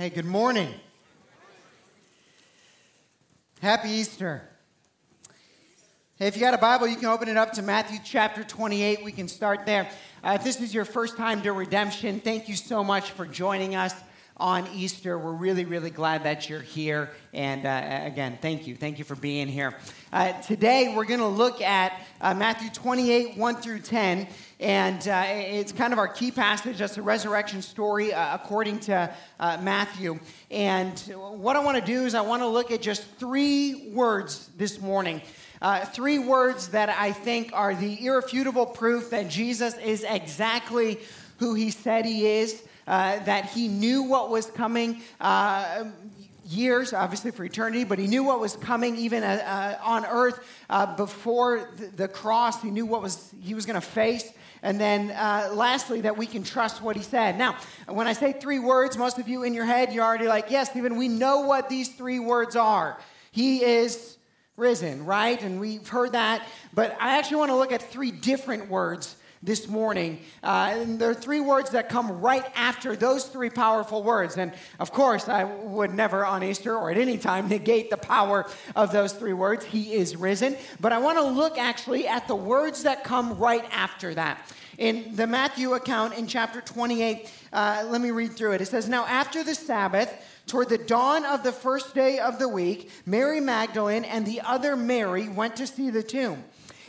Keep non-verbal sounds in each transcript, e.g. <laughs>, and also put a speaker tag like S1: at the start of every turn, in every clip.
S1: Hey, good morning. Happy Easter. Hey, if you got a Bible, you can open it up to Matthew chapter 28. We can start there. Uh, if this is your first time to redemption, thank you so much for joining us on Easter. We're really, really glad that you're here. And uh, again, thank you. Thank you for being here. Uh, today, we're going to look at uh, Matthew 28, 1 through 10. And uh, it's kind of our key passage. That's the resurrection story uh, according to uh, Matthew. And what I want to do is I want to look at just three words this morning. Uh, three words that I think are the irrefutable proof that Jesus is exactly who he said he is that he knew what was coming. Uh, years, obviously for eternity, but he knew what was coming even uh, uh on earth uh, before the, cross. He knew what was he was going to face. And then uh, lastly, that we can trust what he said. Now, when I say three words, most of you in your head, you're already like, yes, Stephen, we know what these three words are. He is risen, right? And we've heard that. But I actually want to look at three different words this morning. Uh, and there are three words that come right after those three powerful words. And of course, I would never on Easter or at any time negate the power of those three words. He is risen. But I want to look actually at the words that come right after that. In the Matthew account in chapter 28, uh, let me read through it. It says, Now after the Sabbath, Toward the dawn of the first day of the week, Mary Magdalene and the other Mary went to see the tomb.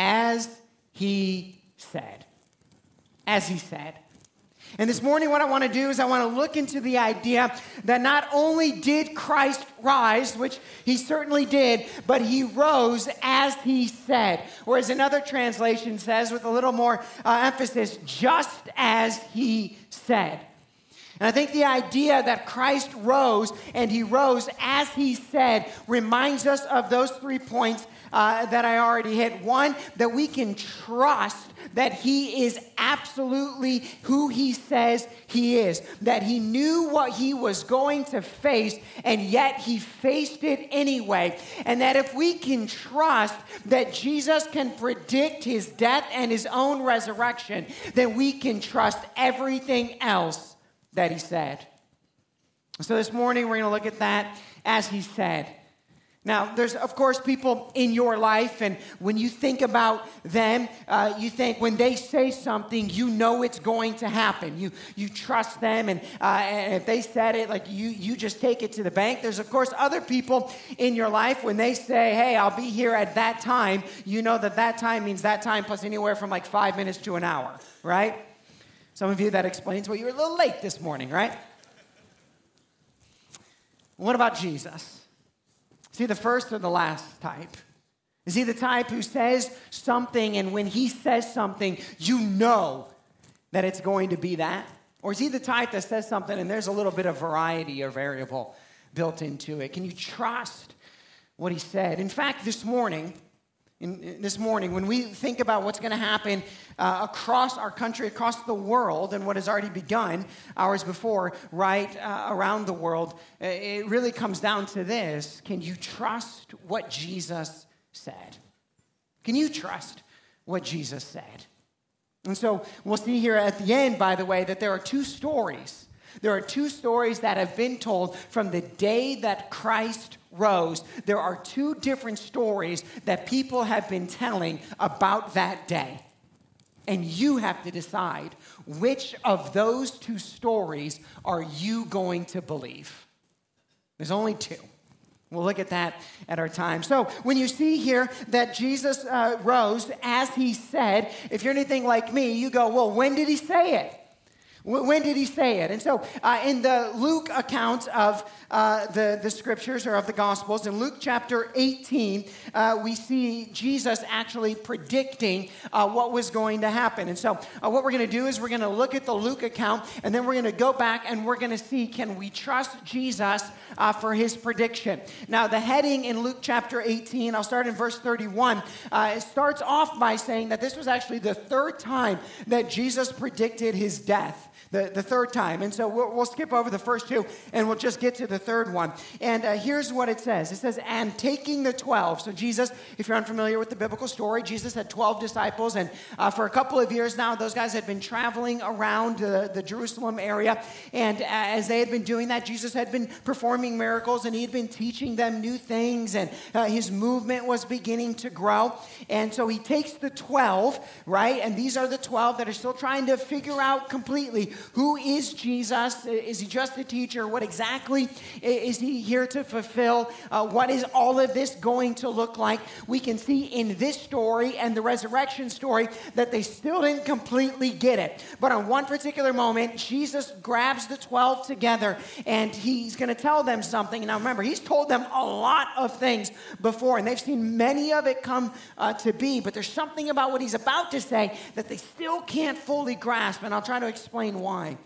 S1: as he said. As he said. And this morning, what I want to do is I want to look into the idea that not only did Christ rise, which he certainly did, but he rose as he said. Or as another translation says, with a little more uh, emphasis, just as he said. And I think the idea that Christ rose and he rose as he said reminds us of those three points uh, that I already hit. One, that we can trust that He is absolutely who He says He is, that He knew what He was going to face, and yet He faced it anyway. And that if we can trust that Jesus can predict His death and His own resurrection, then we can trust everything else that He said. So this morning, we're going to look at that as He said. Now, there's, of course, people in your life, and when you think about them, uh, you think when they say something, you know it's going to happen. You, you trust them, and, uh, and if they said it, like you, you just take it to the bank. There's, of course, other people in your life, when they say, hey, I'll be here at that time, you know that that time means that time plus anywhere from like five minutes to an hour, right? Some of you, that explains why you were a little late this morning, right? What about Jesus? Is he the first or the last type? Is he the type who says something, and when he says something, you know that it's going to be that? Or is he the type that says something and there's a little bit of variety or variable built into it? Can you trust what he said? In fact, this morning, in, this morning, when we think about what's going to happen uh, across our country, across the world, and what has already begun hours before, right uh, around the world, it really comes down to this Can you trust what Jesus said? Can you trust what Jesus said? And so we'll see here at the end, by the way, that there are two stories. There are two stories that have been told from the day that Christ rose, there are two different stories that people have been telling about that day. And you have to decide which of those two stories are you going to believe. There's only two. We'll look at that at our time. So, when you see here that Jesus uh, rose as he said, if you're anything like me, you go, well, when did he say it? When did he say it? And so, uh, in the Luke account of uh, the, the scriptures or of the Gospels, in Luke chapter 18, uh, we see Jesus actually predicting uh, what was going to happen. And so, uh, what we're going to do is we're going to look at the Luke account, and then we're going to go back and we're going to see can we trust Jesus uh, for his prediction. Now, the heading in Luke chapter 18, I'll start in verse 31, it starts off by saying that this was actually the third time that Jesus predicted his death the, the third time. And so we'll, we'll, skip over the first two and we'll just get to the third one. And uh, here's what it says it says, and taking the 12. So, Jesus, if you're unfamiliar with the biblical story, Jesus had 12 disciples. And uh, for a couple of years now, those guys had been traveling around the, the Jerusalem area. And uh, as they had been doing that, Jesus had been performing miracles and he had been teaching them new things. And uh, his movement was beginning to grow. And so he takes the 12, right? And these are the 12 that are still trying to figure out completely who is Jesus? Is he just a teacher? What exactly is he here to fulfill? Uh, what is all of this going to look like? We can see in this story and the resurrection story that they still didn't completely get it. But on one particular moment, Jesus grabs the 12 together and he's going to tell them something. Now remember, he's told them a lot of things before, and they've seen many of it come uh, to be, but there's something about what he's about to say that they still can't fully grasp, and I'll try to explain why why.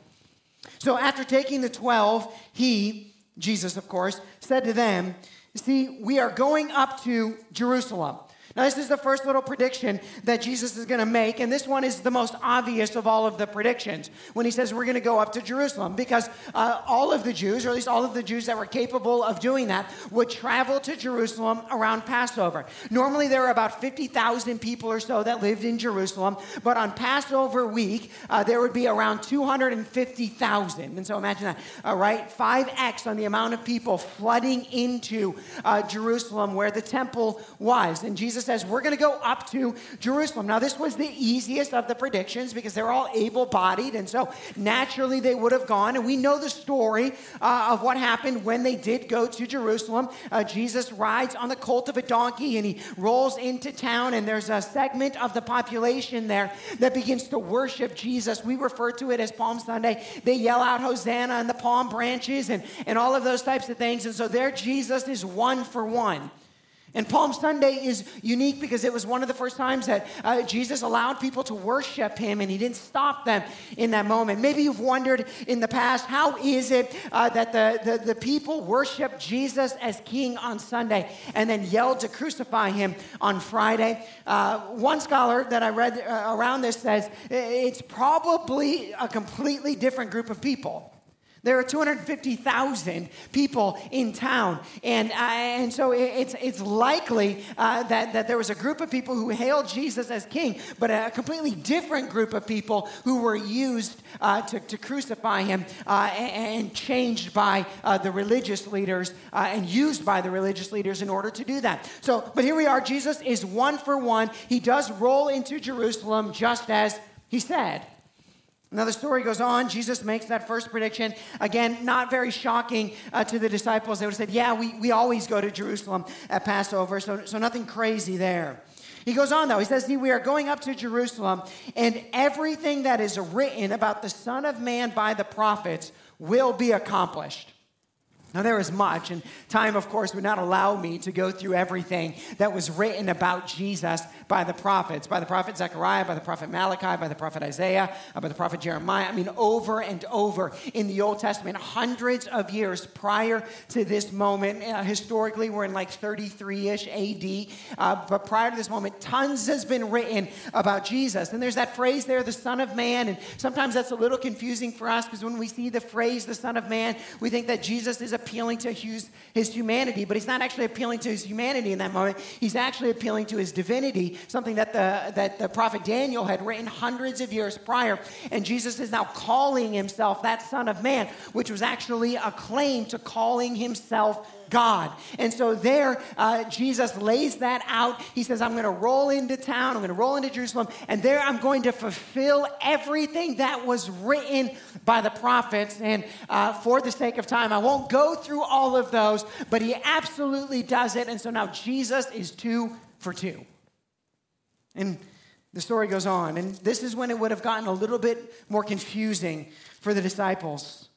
S1: So after taking the 12, he, Jesus of course, said to them, See, we are going up to Jerusalem. Now, this is the first little prediction that Jesus is going to make, and this one is the most obvious of all of the predictions when he says we're going to go up to Jerusalem, because uh, all of the Jews, or at least all of the Jews that were capable of doing that, would travel to Jerusalem around Passover. Normally, there were about 50,000 people or so that lived in Jerusalem, but on Passover week, uh, there would be around 250,000. And so imagine that, all right? 5x on the amount of people flooding into uh, Jerusalem where the temple was. And Jesus says, We're going to go up to Jerusalem. Now, this was the easiest of the predictions because they're all able bodied. And so naturally they would have gone. And we know the story uh, of what happened when they did go to Jerusalem. Uh, Jesus rides on the colt of a donkey and he rolls into town. And there's a segment of the population there that begins to worship Jesus. We refer to it as Palm Sunday. They yell out Hosanna and the palm branches and, and all of those types of things. And so there, Jesus is one for one. And Palm Sunday is unique because it was one of the first times that uh, Jesus allowed people to worship him and he didn't stop them in that moment. Maybe you've wondered in the past, how is it uh, that the, the, the, people worship Jesus as king on Sunday and then yelled to crucify him on Friday? Uh, one scholar that I read uh, around this says it's probably a completely different group of people. There are 250,000 people in town. And, uh, and so it's, it's likely uh, that, that there was a group of people who hailed Jesus as king, but a completely different group of people who were used uh, to, to crucify him uh, and, and, changed by uh, the religious leaders uh, and used by the religious leaders in order to do that. So, but here we are. Jesus is one for one. He does roll into Jerusalem just as he said. Now, the story goes on. Jesus makes that first prediction. Again, not very shocking uh, to the disciples. They would have said, Yeah, we, we always go to Jerusalem at Passover, so, so nothing crazy there. He goes on, though. He says, we are going up to Jerusalem, and everything that is written about the Son of Man by the prophets will be accomplished. Now, there is much, and time, of course, would not allow me to go through everything that was written about Jesus by the prophets, by the prophet Zechariah, by the prophet Malachi, by the prophet Isaiah, uh, by the prophet Jeremiah. I mean, over and over in the Old Testament, hundreds of years prior to this moment. Uh, historically, we're in like 33 ish AD, uh, but prior to this moment, tons has been written about Jesus. And there's that phrase there, the Son of Man, and sometimes that's a little confusing for us because when we see the phrase, the Son of Man, we think that Jesus is a appealing to his, his humanity, but he's not actually appealing to his humanity in that moment. He's actually appealing to his divinity, something that the, that the prophet Daniel had written hundreds of years prior. And Jesus is now calling himself that Son of Man, which was actually a claim to calling himself God. And so there, uh, Jesus lays that out. He says, I'm going to roll into town, I'm going to roll into Jerusalem, and there I'm going to fulfill everything that was written by the prophets. And uh, for the sake of time, I won't go through all of those, but he absolutely does it. And so now Jesus is two for two. And the story goes on. And this is when it would have gotten a little bit more confusing for the disciples.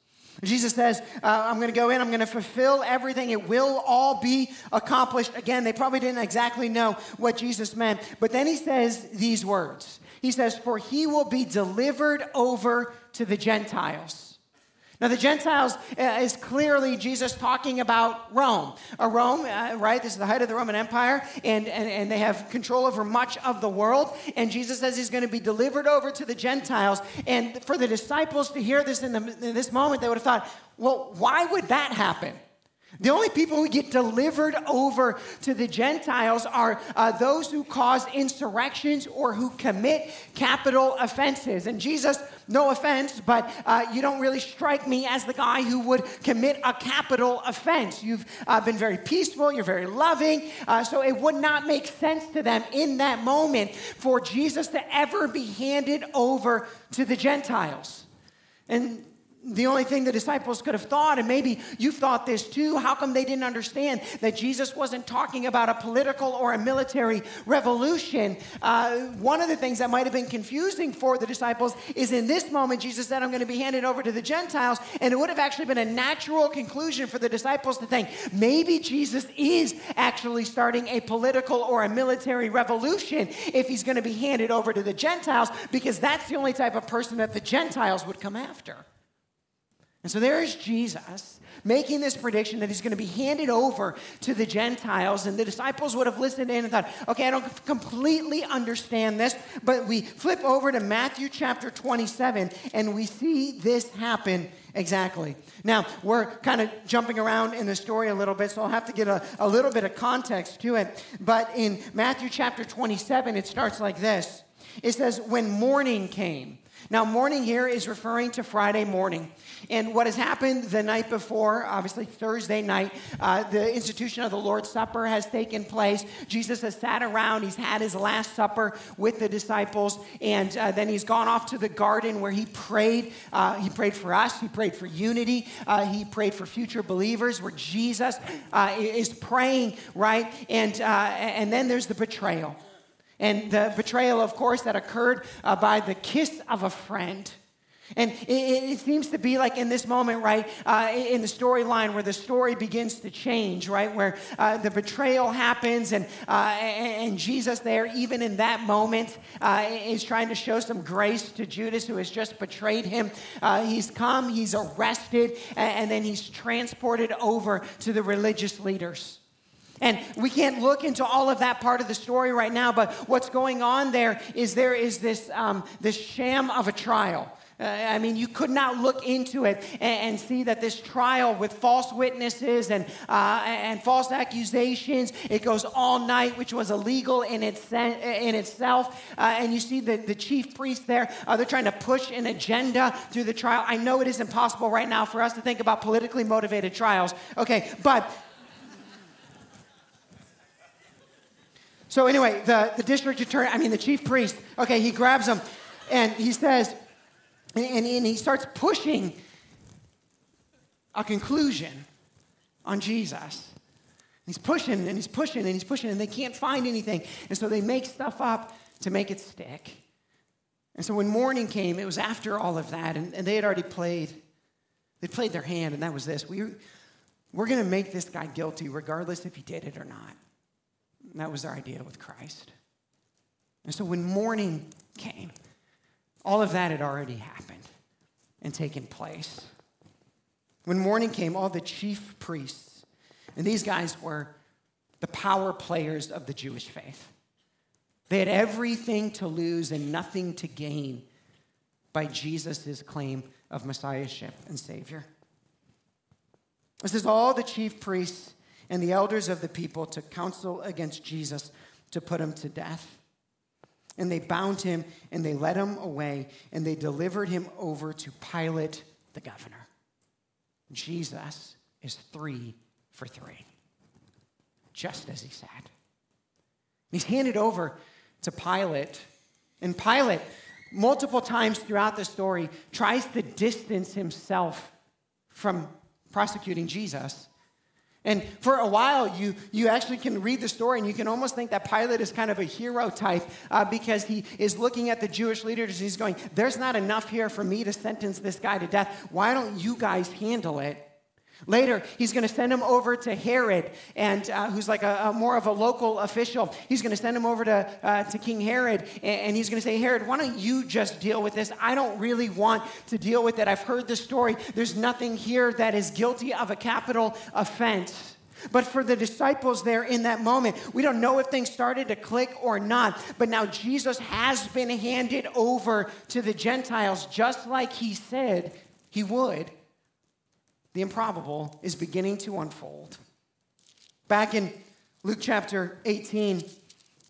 S1: Jesus says, uh, I'm going to go in, I'm going to fulfill everything. It will all be accomplished. Again, they probably didn't exactly know what Jesus meant. But then he says these words He says, For he will be delivered over to the Gentiles. Now, the Gentiles uh, is clearly Jesus talking about Rome. A Rome, uh, right? This is the height of the Roman Empire, and, and, and they have control over much of the world. And Jesus says he's going to be delivered over to the Gentiles. And for the disciples to hear this in, the, in this moment, they would have thought, well, why would that happen? The only people who get delivered over to the Gentiles are uh, those who cause insurrections or who commit capital offenses. And Jesus, no offense, but uh, you don't really strike me as the guy who would commit a capital offense. You've uh, been very peaceful, you're very loving, uh, so it would not make sense to them in that moment for Jesus to ever be handed over to the Gentiles. And the only thing the disciples could have thought, and maybe you've thought this too, how come they didn't understand that Jesus wasn't talking about a political or a military revolution? Uh, one of the things that might have been confusing for the disciples is in this moment, Jesus said, I'm going to be handed over to the Gentiles. And it would have actually been a natural conclusion for the disciples to think maybe Jesus is actually starting a political or a military revolution if he's going to be handed over to the Gentiles, because that's the only type of person that the Gentiles would come after. And so there is Jesus making this prediction that he's going to be handed over to the Gentiles. And the disciples would have listened in and thought, okay, I don't completely understand this. But we flip over to Matthew chapter 27 and we see this happen exactly. Now, we're kind of jumping around in the story a little bit, so I'll have to get a, a little bit of context to it. But in Matthew chapter 27, it starts like this it says, When morning came, now, morning here is referring to Friday morning. And what has happened the night before, obviously Thursday night, uh, the institution of the Lord's Supper has taken place. Jesus has sat around, he's had his last supper with the disciples, and uh, then he's gone off to the garden where he prayed. Uh, he prayed for us, he prayed for unity, uh, he prayed for future believers, where Jesus uh, is praying, right? And, uh, and then there's the betrayal. And the betrayal, of course, that occurred uh, by the kiss of a friend. And it, it, seems to be like in this moment, right, uh, in the storyline where the story begins to change, right, where uh, the betrayal happens and, uh, and Jesus there, even in that moment, uh, is trying to show some grace to Judas who has just betrayed him. Uh, he's come, he's arrested, and then he's transported over to the religious leaders. And we can't look into all of that part of the story right now, but what's going on there is there is this, um, this sham of a trial. Uh, I mean, you could not look into it and, and, see that this trial with false witnesses and, uh, and false accusations, it goes all night, which was illegal in, its, in itself. Uh, and you see the, the chief priest there, uh, they're trying to push an agenda through the trial. I know it is impossible right now for us to think about politically motivated trials, okay, but So anyway, the, the district attorney, I mean the chief priest, okay, he grabs him and he says, and, and he starts pushing a conclusion on Jesus. He's pushing and he's pushing and he's pushing and they can't find anything. And so they make stuff up to make it stick. And so when morning came, it was after all of that, and, and they had already played. They played their hand, and that was this. We, we're going to make this guy guilty regardless if he did it or not. That was their idea with Christ. And so when morning came, all of that had already happened and taken place. When morning came, all the chief priests, and these guys were the power players of the Jewish faith. They had everything to lose and nothing to gain by Jesus' claim of messiahship and savior. This is all the chief priests and the elders of the people took counsel against Jesus to put him to death. And they bound him and they led him away and they delivered him over to Pilate, the governor. Jesus is three for three, just as he said. He's handed over to Pilate, and Pilate, multiple times throughout the story, tries to distance himself from prosecuting Jesus And for a while, you, you actually can read the story and you can almost think that Pilate is kind of a hero type uh, because he is looking at the Jewish leaders he's going, There's not enough here for me to sentence this guy to death. Why don't you guys handle it? Later, he's going to send him over to Herod, and uh, who's like a, a, more of a local official. He's going to send him over to, uh, to King Herod, and, and he's going to say, Herod, why don't you just deal with this? I don't really want to deal with it. I've heard the story. There's nothing here that is guilty of a capital offense. But for the disciples there in that moment, we don't know if things started to click or not. But now Jesus has been handed over to the Gentiles just like he said he would the improbable is beginning to unfold. Back in Luke chapter 18,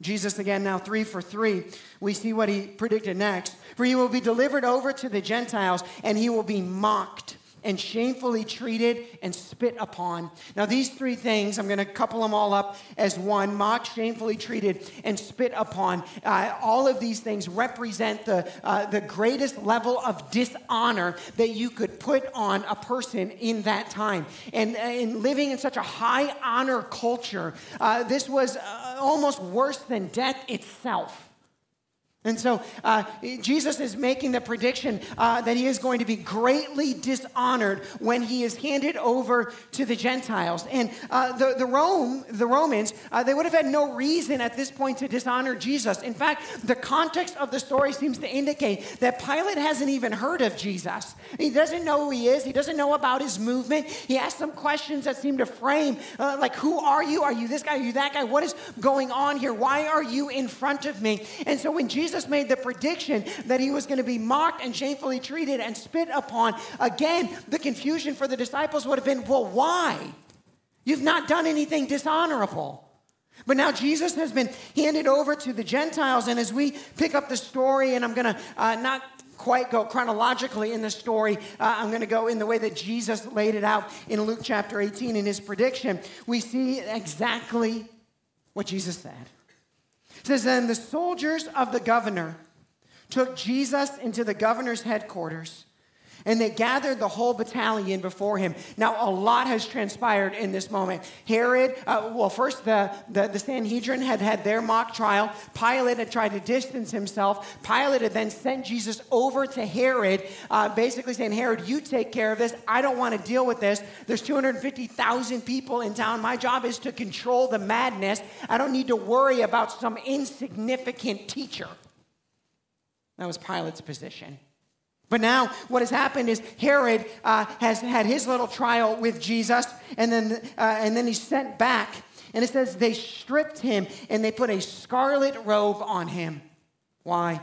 S1: Jesus again, now three for three, we see what he predicted next. For he will be delivered over to the Gentiles, and he will be mocked and shamefully treated and spit upon. Now, these three things, I'm going to couple them all up as one mocked, shamefully treated, and spit upon. Uh, all of these things represent the, uh, the greatest level of dishonor that you could put on a person in that time. And uh, in living in such a high honor culture, uh, this was uh, almost worse than death itself. And so uh, Jesus is making the prediction uh, that he is going to be greatly dishonored when he is handed over to the Gentiles. And uh, the, the, Rome, the Romans, uh, they would have had no reason at this point to dishonor Jesus. In fact, the context of the story seems to indicate that Pilate hasn't even heard of Jesus. He doesn't know who he is. He doesn't know about his movement. He asks some questions that seem to frame, uh, like, who are you? Are you this guy? Are you that guy? What is going on here? Why are you in front of me? And so when Jesus Jesus made the prediction that he was going to be mocked and shamefully treated and spit upon, again, the confusion for the disciples would have been well, why? You've not done anything dishonorable. But now Jesus has been handed over to the Gentiles, and as we pick up the story, and I'm going to uh, not quite go chronologically in the story. Uh, I'm going to go in the way that Jesus laid it out in Luke chapter 18 in his prediction. We see exactly what Jesus said. Says, Then the soldiers of the governor took Jesus into the governor's headquarters and they gathered the whole battalion before him. Now, a lot has transpired in this moment. Herod, uh, well, first the, the, the, Sanhedrin had had their mock trial. Pilate had tried to distance himself. Pilate had then sent Jesus over to Herod, uh, basically saying, Herod, you take care of this. I don't want to deal with this. There's 250,000 people in town. My job is to control the madness. I don't need to worry about some insignificant teacher. That was Pilate's position. But now, what has happened is Herod uh, has had his little trial with Jesus, and then, uh, and then he's sent back. And it says they stripped him and they put a scarlet robe on him. Why?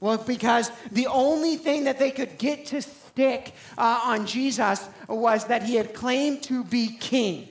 S1: Well, because the only thing that they could get to stick uh, on Jesus was that he had claimed to be king.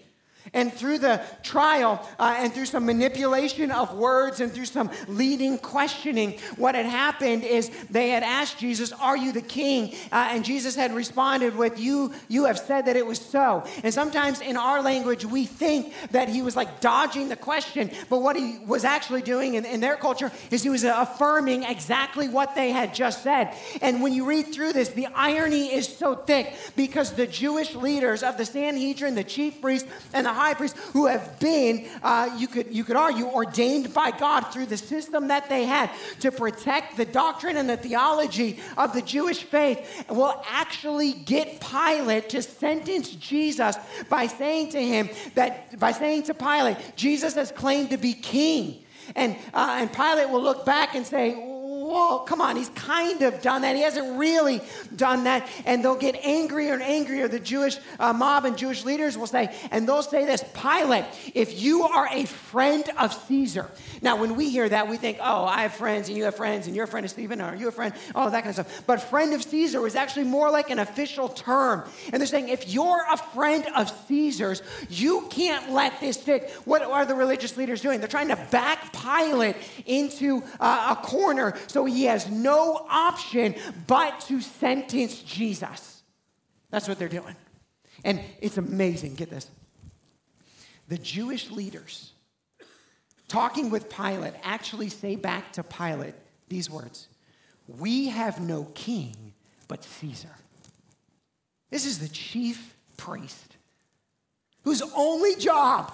S1: And through the trial uh, and through some manipulation of words and through some leading questioning, what had happened is they had asked Jesus, Are you the king? Uh, and Jesus had responded with, you, you have said that it was so. And sometimes in our language, we think that he was like dodging the question, but what he was actually doing in, in their culture is he was affirming exactly what they had just said. And when you read through this, the irony is so thick because the Jewish leaders of the Sanhedrin, the chief priests, and the high priests who have been, uh, you, could, you could argue, ordained by God through the system that they had to protect the doctrine and the theology of the Jewish faith, will actually get Pilate to sentence Jesus by saying to him that, by saying to Pilate, Jesus has claimed to be king. And, uh, and Pilate will look back and say, whoa, come on, he's kind of done that. He hasn't really done that. And they'll get angrier and angrier. The Jewish uh, mob and Jewish leaders will say, and they'll say this Pilate, if you are a friend of Caesar. Now, when we hear that, we think, oh, I have friends and you have friends and your friend is Stephen, or you a friend, all that kind of stuff. But friend of Caesar is actually more like an official term. And they're saying, if you're a friend of Caesar's, you can't let this stick. What are the religious leaders doing? They're trying to back Pilate into uh, a corner so he has no option but to sentence Jesus. That's what they're doing. And it's amazing. Get this. The Jewish leaders talking with Pilate actually say back to Pilate these words We have no king but Caesar. This is the chief priest whose only job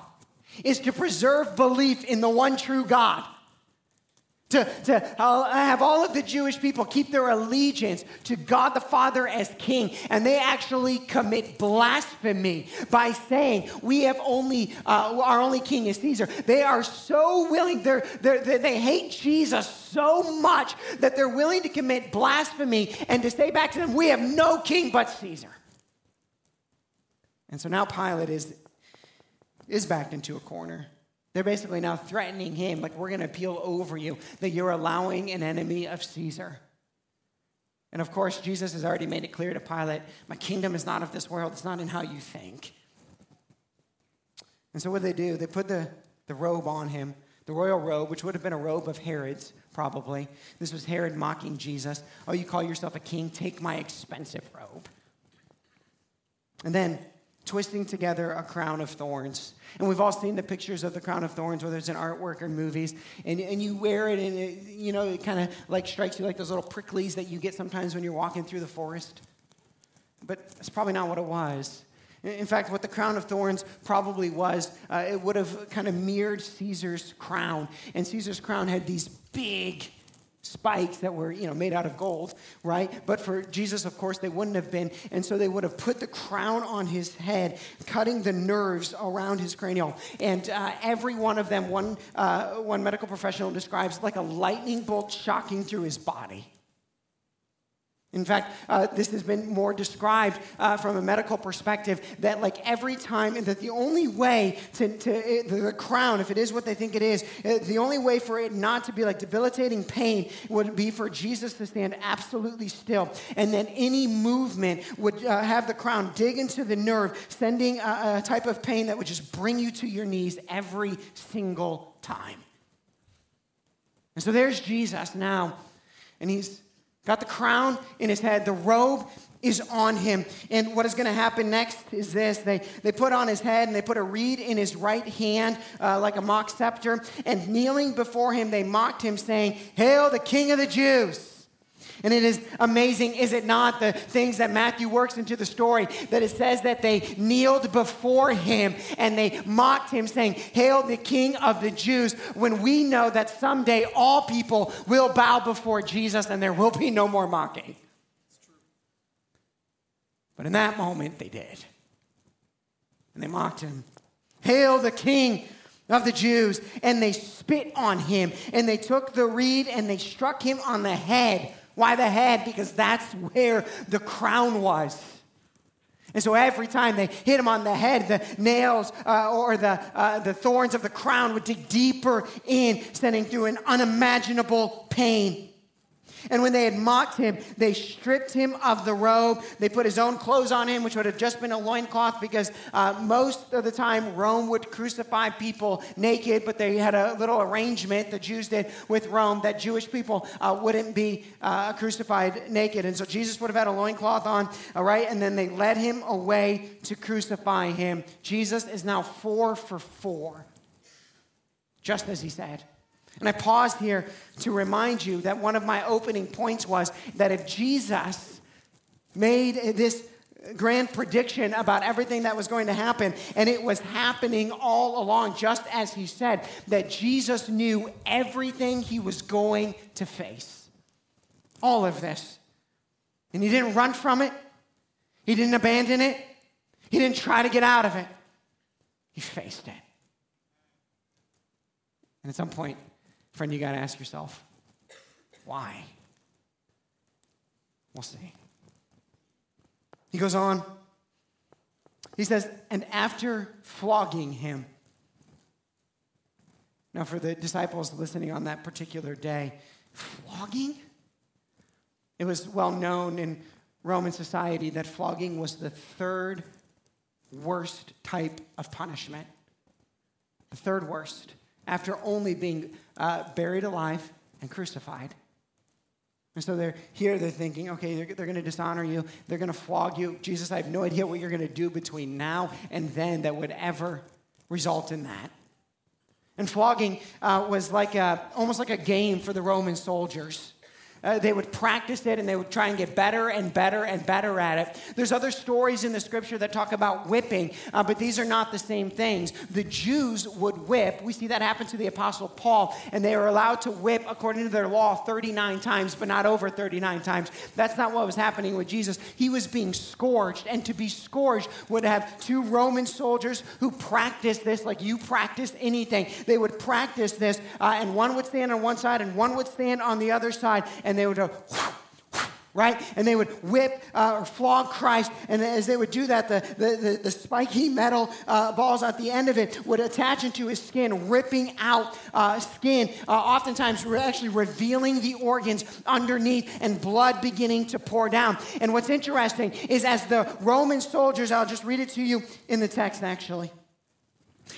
S1: is to preserve belief in the one true God to, to have all of the Jewish people keep their allegiance to God the Father as king. And they actually commit blasphemy by saying, We have only, uh, our only king is Caesar. They are so willing, they're, they're, they hate Jesus so much that they're willing to commit blasphemy and to say back to them, We have no king but Caesar. And so now Pilate is, is backed into a corner. They're basically now threatening him, like, we're going to appeal over you, that you're allowing an enemy of Caesar. And of course, Jesus has already made it clear to Pilate my kingdom is not of this world, it's not in how you think. And so, what do they do? They put the, the robe on him, the royal robe, which would have been a robe of Herod's, probably. This was Herod mocking Jesus. Oh, you call yourself a king? Take my expensive robe. And then twisting together a crown of thorns. And we've all seen the pictures of the crown of thorns, whether it's in artwork or movies. And, and you wear it, and it, you know, it kind of like strikes you like those little pricklies that you get sometimes when you're walking through the forest. But that's probably not what it was. In fact, what the crown of thorns probably was, uh, it would have kind of mirrored Caesar's crown. And Caesar's crown had these big, spikes that were, you know, made out of gold, right? But for Jesus, of course, they wouldn't have been. And so they would have put the crown on his head, cutting the nerves around his cranial. And uh, every one of them, one, uh, one medical professional describes like a lightning bolt shocking through his body. In fact, uh, this has been more described uh, from a medical perspective that, like, every time, that the only way to, to it, the crown, if it is what they think it is, uh, the only way for it not to be like debilitating pain would be for Jesus to stand absolutely still. And then any movement would uh, have the crown dig into the nerve, sending a, a type of pain that would just bring you to your knees every single time. And so there's Jesus now, and he's Got the crown in his head, the robe is on him. And what is going to happen next is this they, they put on his head and they put a reed in his right hand, uh, like a mock scepter. And kneeling before him, they mocked him, saying, Hail the King of the Jews! And it is amazing, is it not, the things that Matthew works into the story that it says that they kneeled before him and they mocked him, saying, Hail the King of the Jews, when we know that someday all people will bow before Jesus and there will be no more mocking. But in that moment, they did. And they mocked him. Hail the King of the Jews. And they spit on him. And they took the reed and they struck him on the head why the head? Because that's where the crown was. And so every time they hit him on the head, the nails uh, or the, uh, the thorns of the crown would dig deeper in, sending through an unimaginable pain. And when they had mocked him, they stripped him of the robe. They put his own clothes on him, which would have just been a loincloth, because uh, most of the time Rome would crucify people naked, but they had a little arrangement, the Jews did with Rome, that Jewish people uh, wouldn't be uh, crucified naked. And so Jesus would have had a loincloth on, all right? And then they led him away to crucify him. Jesus is now four for four, just as he said. And I paused here to remind you that one of my opening points was that if Jesus made this grand prediction about everything that was going to happen, and it was happening all along, just as he said, that Jesus knew everything he was going to face. All of this. And he didn't run from it, he didn't abandon it, he didn't try to get out of it. He faced it. And at some point, Friend, you got to ask yourself, why? We'll see. He goes on. He says, and after flogging him, now, for the disciples listening on that particular day, flogging? It was well known in Roman society that flogging was the third worst type of punishment. The third worst after only being uh, buried alive and crucified. And so they're here, they're thinking, okay, they're, they're going to dishonor you, they're going to flog you. Jesus, I have no idea what you're going to do between now and then that would ever result in that. And flogging uh, was like a, almost like a game for the Roman soldiers. Uh, they would practice it and they would try and get better and better and better at it. There's other stories in the scripture that talk about whipping, uh, but these are not the same things. The Jews would whip. We see that happen to the Apostle Paul, and they were allowed to whip according to their law 39 times, but not over 39 times. That's not what was happening with Jesus. He was being scourged, and to be scourged would have two Roman soldiers who practiced this like you practice anything. They would practice this, uh, and one would stand on one side and one would stand on the other side they would go, right? And they would whip uh, or flog Christ. And as they would do that, the, the, the, the spiky metal uh, balls at the end of it would attach into his skin, ripping out uh, skin, uh, oftentimes actually revealing the organs underneath and blood beginning to pour down. And what's interesting is as the Roman soldiers, I'll just read it to you in the text actually.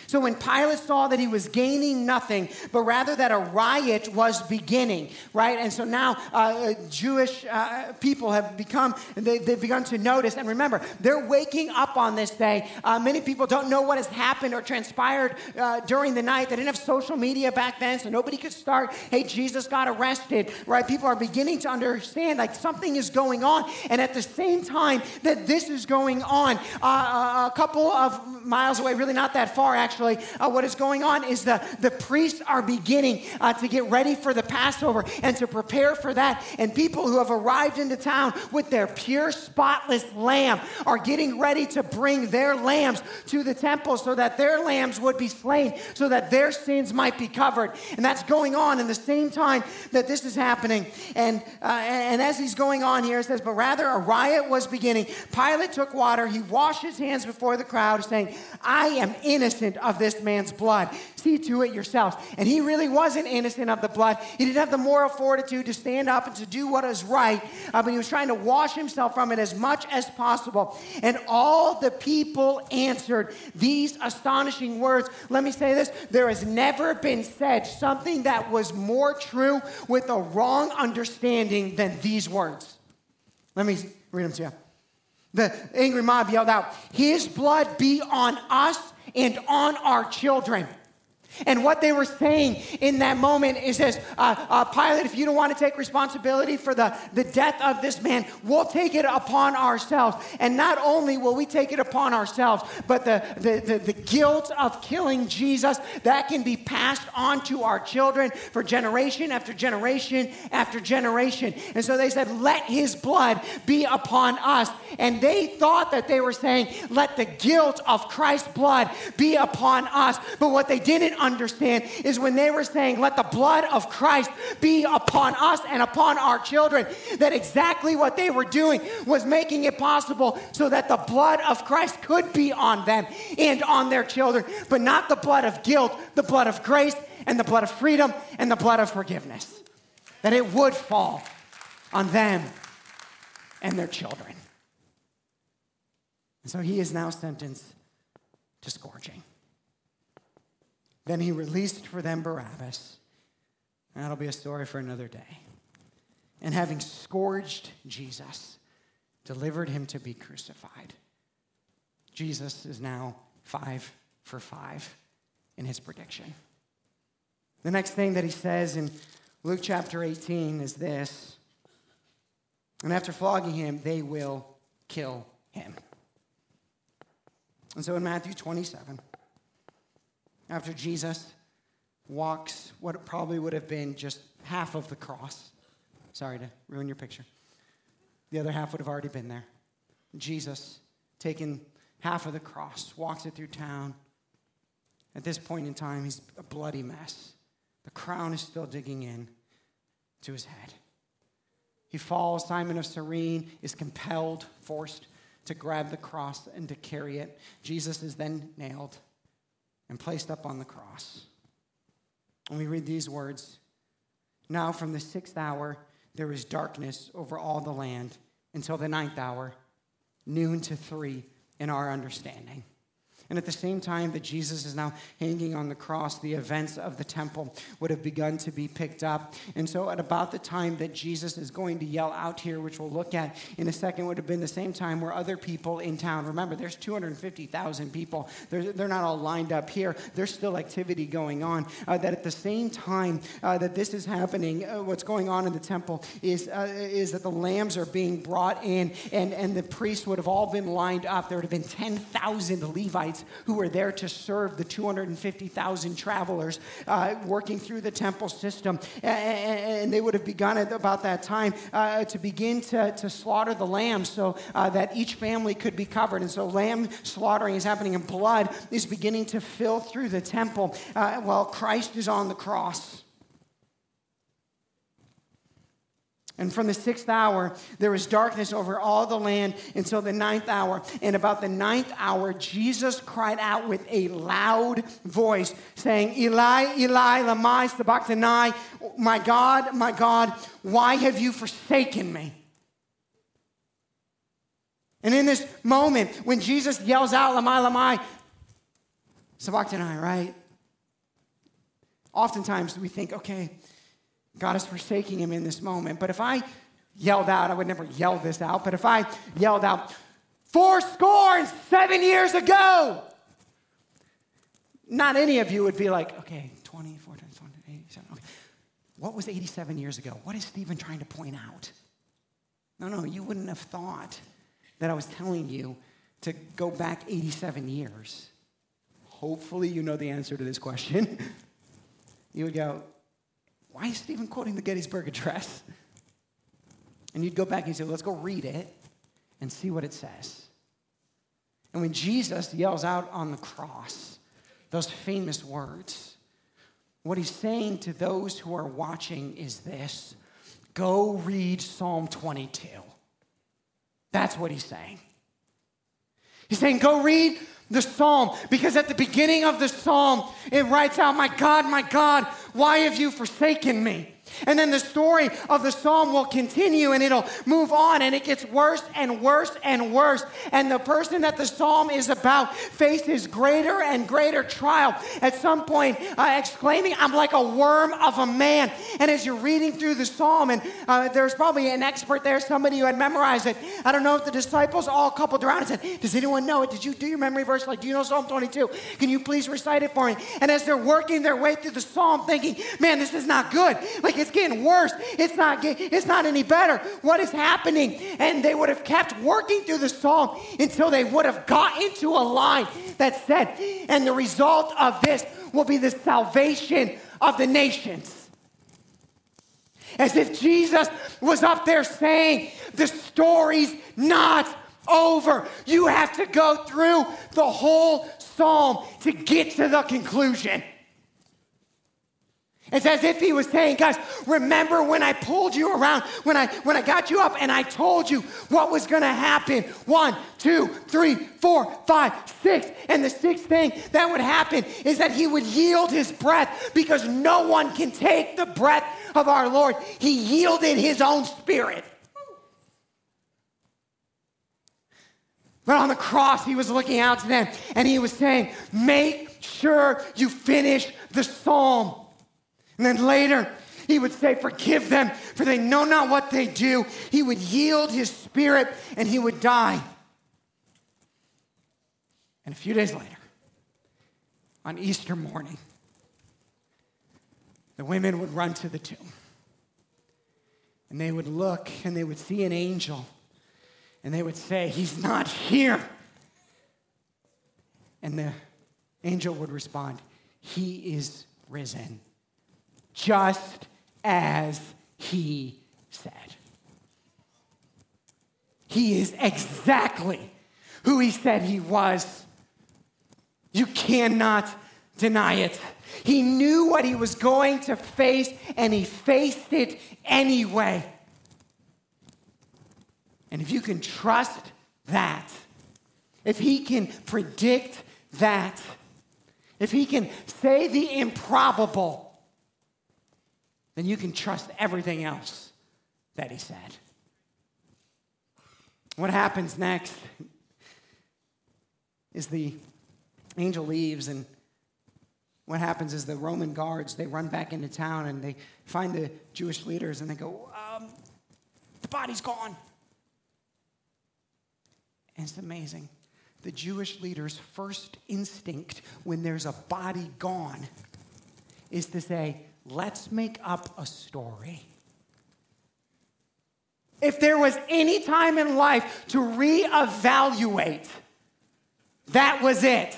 S1: So when Pilate saw that he was gaining nothing, but rather that a riot was beginning, right? And so now uh, Jewish uh, people have become, they, have begun to notice. And remember, they're waking up on this day. Uh, many people don't know what has happened or transpired uh, during the night. They didn't have social media back then, so nobody could start, hey, Jesus got arrested, right? People are beginning to understand like something is going on. And at the same time that this is going on, uh, a couple of miles away, really not that far, actually, uh, what is going on is the, the priests are beginning uh, to get ready for the Passover and to prepare for that. And people who have arrived into town with their pure, spotless lamb are getting ready to bring their lambs to the temple so that their lambs would be slain, so that their sins might be covered. And that's going on in the same time that this is happening. And, uh, and as he's going on here, it says, But rather a riot was beginning. Pilate took water, he washed his hands before the crowd, saying, I am innocent of this man's blood. See to it yourselves. And he really wasn't innocent of the blood. He didn't have the moral fortitude to stand up and to do what is right, uh, but he was trying to wash himself from it as much as possible. And all the people answered these astonishing words. Let me say this there has never been said something that was more true with a wrong understanding than these words. Let me read them to you. The angry mob yelled out, His blood be on us and on our children. And what they were saying in that moment is this uh, uh, Pilate, if you don't want to take responsibility for the, the death of this man, we'll take it upon ourselves. And not only will we take it upon ourselves, but the, the, the, the guilt of killing Jesus, that can be passed on to our children for generation after generation after generation. And so they said, let his blood be upon us. And they thought that they were saying, let the guilt of Christ's blood be upon us. But what they didn't understand is when they were saying, Let the blood of Christ be upon us and upon our children, that exactly what they were doing was making it possible so that the blood of Christ could be on them and on their children, but not the blood of guilt, the blood of grace and the blood of freedom and the blood of forgiveness. That it would fall on them and their children. And so he is now sentenced to scourging. Then he released for them Barabbas. That'll be a story for another day. And having scourged Jesus, delivered him to be crucified. Jesus is now five for five in his prediction. The next thing that he says in Luke chapter 18 is this And after flogging him, they will kill him. And so in Matthew 27, after Jesus walks what probably would have been just half of the cross. Sorry to ruin your picture. The other half would have already been there. Jesus, taking half of the cross, walks it through town. At this point in time, he's a bloody mess. The crown is still digging in to his head. He falls. Simon of Cyrene is compelled, forced to grab the cross and to carry it. Jesus is then nailed and placed up on the cross. And we read these words Now from the sixth hour, there is darkness over all the land until the ninth hour, noon to three in our understanding. And at the same time that Jesus is now hanging on the cross, the events of the temple would have begun to be picked up. And so, at about the time that Jesus is going to yell out here, which we'll look at in a second, would have been the same time where other people in town, remember, there's 250,000 people, they're, they're not all lined up here, there's still activity going on. Uh, that at the same time uh, that this is happening, uh, what's going on in the temple is, uh, is that the lambs are being brought in, and, and the priests would have all been lined up. There would have been 10,000 Levites who were there to serve the 250,000 travelers uh, working through the temple system. And, they would have begun at about that time uh, to begin to, to slaughter the lambs so uh, that each family could be covered. And so lamb slaughtering is happening, and blood is beginning to fill through the temple uh, while Christ is on the cross. And from the sixth hour, there was darkness over all the land until the ninth hour. And about the ninth hour, Jesus cried out with a loud voice, saying, Eli, Eli, lama sabachthani, my God, my God, why have you forsaken me? And in this moment, when Jesus yells out, Lamai, Lamai, sabachthani, right? Oftentimes we think, okay, God is forsaking him in this moment. But if I yelled out, I would never yell this out, but if I yelled out, four score and seven years ago, not any of you would be like, okay, 20, 40, 20, 87, okay. What was 87 years ago? What is Stephen trying to point out? No, no, you wouldn't have thought that I was telling you to go back 87 years. Hopefully, you know the answer to this question. <laughs> you would go, why is it even quoting the Gettysburg Address? And you'd go back and you'd say, let's go read it and see what it says. And when Jesus yells out on the cross those famous words, what he's saying to those who are watching is this go read Psalm 22. That's what he's saying. He's saying, go read the psalm because at the beginning of the psalm, it writes out, My God, my God, why have you forsaken me? And then the story of the psalm will continue and it'll move on and it gets worse and worse and worse. And the person that the psalm is about faces greater and greater trial. At some point, uh, exclaiming, I'm like a worm of a man. And as you're reading through the psalm, and uh, there's probably an expert there, somebody who had memorized it. I don't know if the disciples all coupled around and said, Does anyone know it? Did you do your memory verse? Like, do you know Psalm 22? Can you please recite it for me? And as they're working their way through the psalm, thinking, Man, this is not good. Like, it's getting worse. It's not, it's not any better. What is happening? And they would have kept working through the psalm until they would have got into a line that said, and the result of this will be the salvation of the nations. As if Jesus was up there saying, the story's not over. You have to go through the whole psalm to get to the conclusion. It's as if he was saying, guys, remember when I pulled you around, when I when I got you up and I told you what was gonna happen. One, two, three, four, five, six. And the sixth thing that would happen is that he would yield his breath because no one can take the breath of our Lord. He yielded his own spirit. But on the cross, he was looking out to them and he was saying, Make sure you finish the psalm. And then later, he would say, Forgive them, for they know not what they do. He would yield his spirit and he would die. And a few days later, on Easter morning, the women would run to the tomb. And they would look and they would see an angel. And they would say, He's not here. And the angel would respond, He is risen just as he said. He is exactly who he said he was. You cannot deny it. He knew what he was going to face and he faced it anyway. And if you can trust that, if he can predict that, if he can say the improbable, then you can trust everything else that he said. What happens next is the Angel leaves, and what happens is the Roman guards, they run back into town and they find the Jewish leaders and they go, um, the body's gone. And it's amazing. The Jewish leaders' first instinct when there's a body gone is to say, let's make up a story. If there was any time in life to reevaluate, that was it.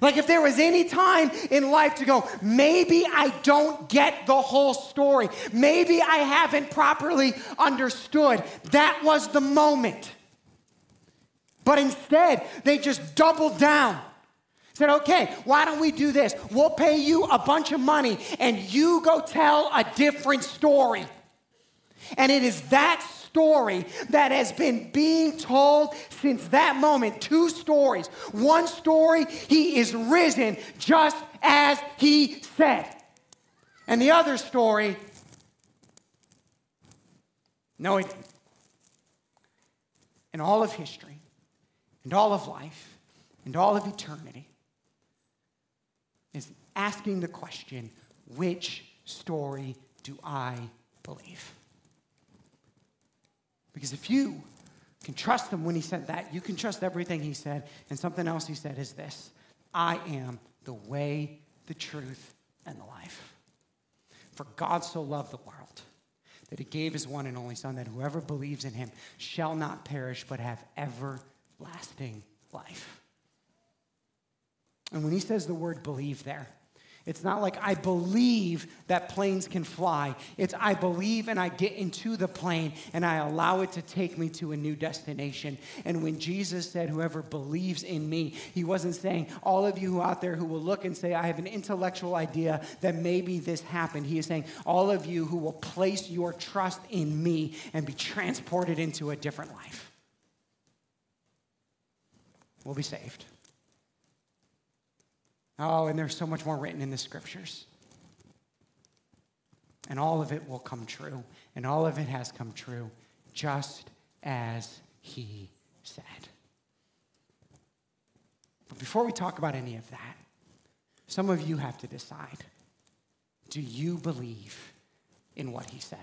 S1: Like, if there was any time in life to go, maybe I don't get the whole story. Maybe I haven't properly understood. That was the moment. But instead, they just doubled down. Said, okay, why don't we do this? We'll pay you a bunch of money and you go tell a different story. And it is that story that has been being told since that moment. Two stories. One story, he is risen just as he said. And the other story, no, it didn't. In all of history, and all of life, and all of eternity, asking the question which story do I believe? Because if you can trust him when he said that, you can trust everything he said. And something else he said is this I am the way, the truth, and the life. For God so loved the world that he gave his one and only Son, that whoever believes in him shall not perish but have everlasting life. And when he says the word believe there, it's not like I believe that planes can fly. It's I believe and I get into the plane and I allow it to take me to a new destination. And when Jesus said, Whoever believes in me, he wasn't saying, All of you out there who will look and say, I have an intellectual idea that maybe this happened. He is saying, All of you who will place your trust in me and be transported into a different life will be saved. Oh, and there's so much more written in the scriptures. And all of it will come true. And all of it has come true just as he said. But before we talk about any of that, some of you have to decide do you believe in what he said?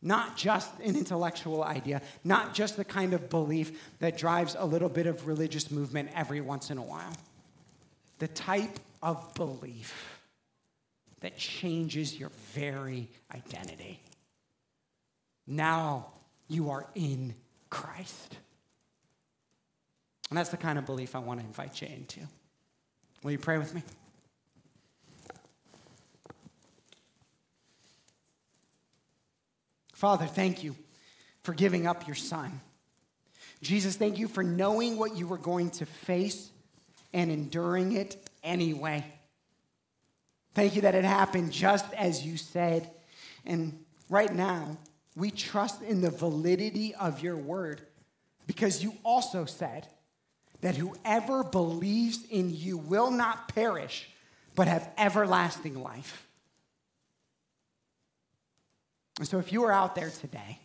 S1: Not just an intellectual idea, not just the kind of belief that drives a little bit of religious movement every once in a while the type of belief that changes your very identity. Now you are in Christ. And that's the kind of belief I want to invite you into. Will you pray with me? Father, thank you for giving up your son. Jesus, thank you for knowing what you were going to face and enduring it anyway. Thank you that it happened just as you said. And right now, we trust in the validity of your word because you also said that whoever believes in you will not perish, but have everlasting life. And so, if you are out there today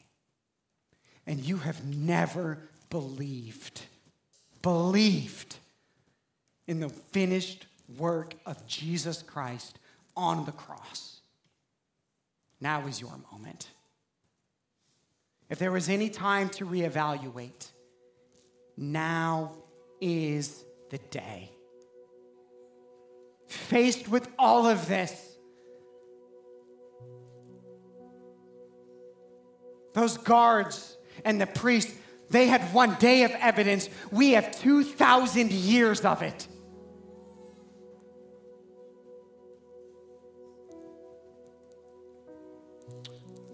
S1: and you have never believed, believed in the finished work of Jesus Christ on the cross. Now is your moment. If there was any time to reevaluate, now is the day. Faced with all of this, those guards and the priest, they had one day of evidence. We have 2,000 years of it.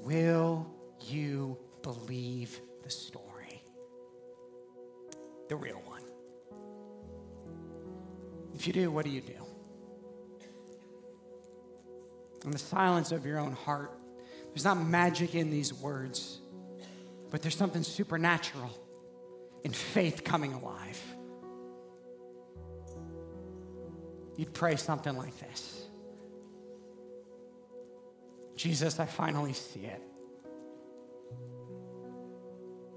S1: Will you believe the story? The real one. If you do, what do you do? In the silence of your own heart, there's not magic in these words, but there's something supernatural in faith coming alive. You'd pray something like this. Jesus, I finally see it.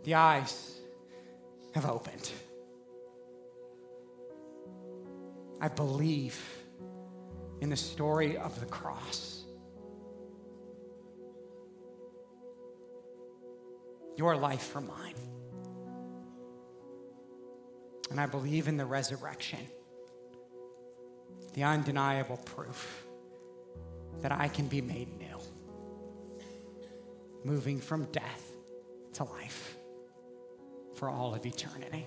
S1: The eyes have opened. I believe in the story of the cross. Your life for mine. And I believe in the resurrection, the undeniable proof that I can be made new, moving from death to life for all of eternity.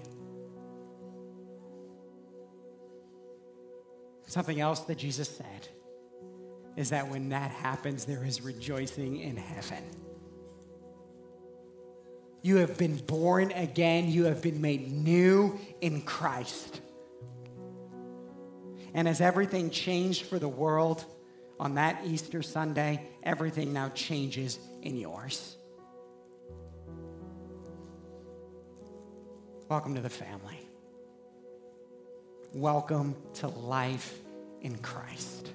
S1: Something else that Jesus said is that when that happens, there is rejoicing in heaven. You have been born again. You have been made new in Christ. And as everything changed for the world on that Easter Sunday, everything now changes in yours. Welcome to the family. Welcome to life in Christ.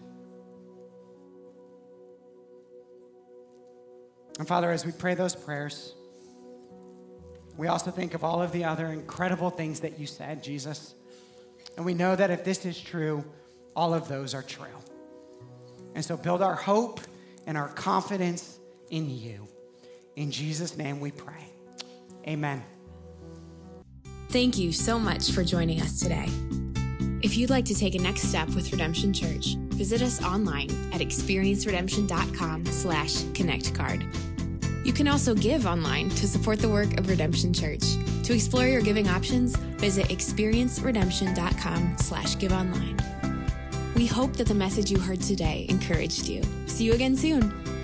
S1: And Father, as we pray those prayers, we also think of all of the other incredible things that you said, Jesus. And we know that if this is true, all of those are true. And so build our hope and our confidence in you. In Jesus' name we pray. Amen.
S2: Thank you so much for joining us today. If you'd like to take a next step with Redemption Church, visit us online at experienceredemption.com slash connectcard. You can also give online to support the work of Redemption Church. To explore your giving options, visit experienceredemption.com slash give online. We hope that the message you heard today encouraged you. See you again soon.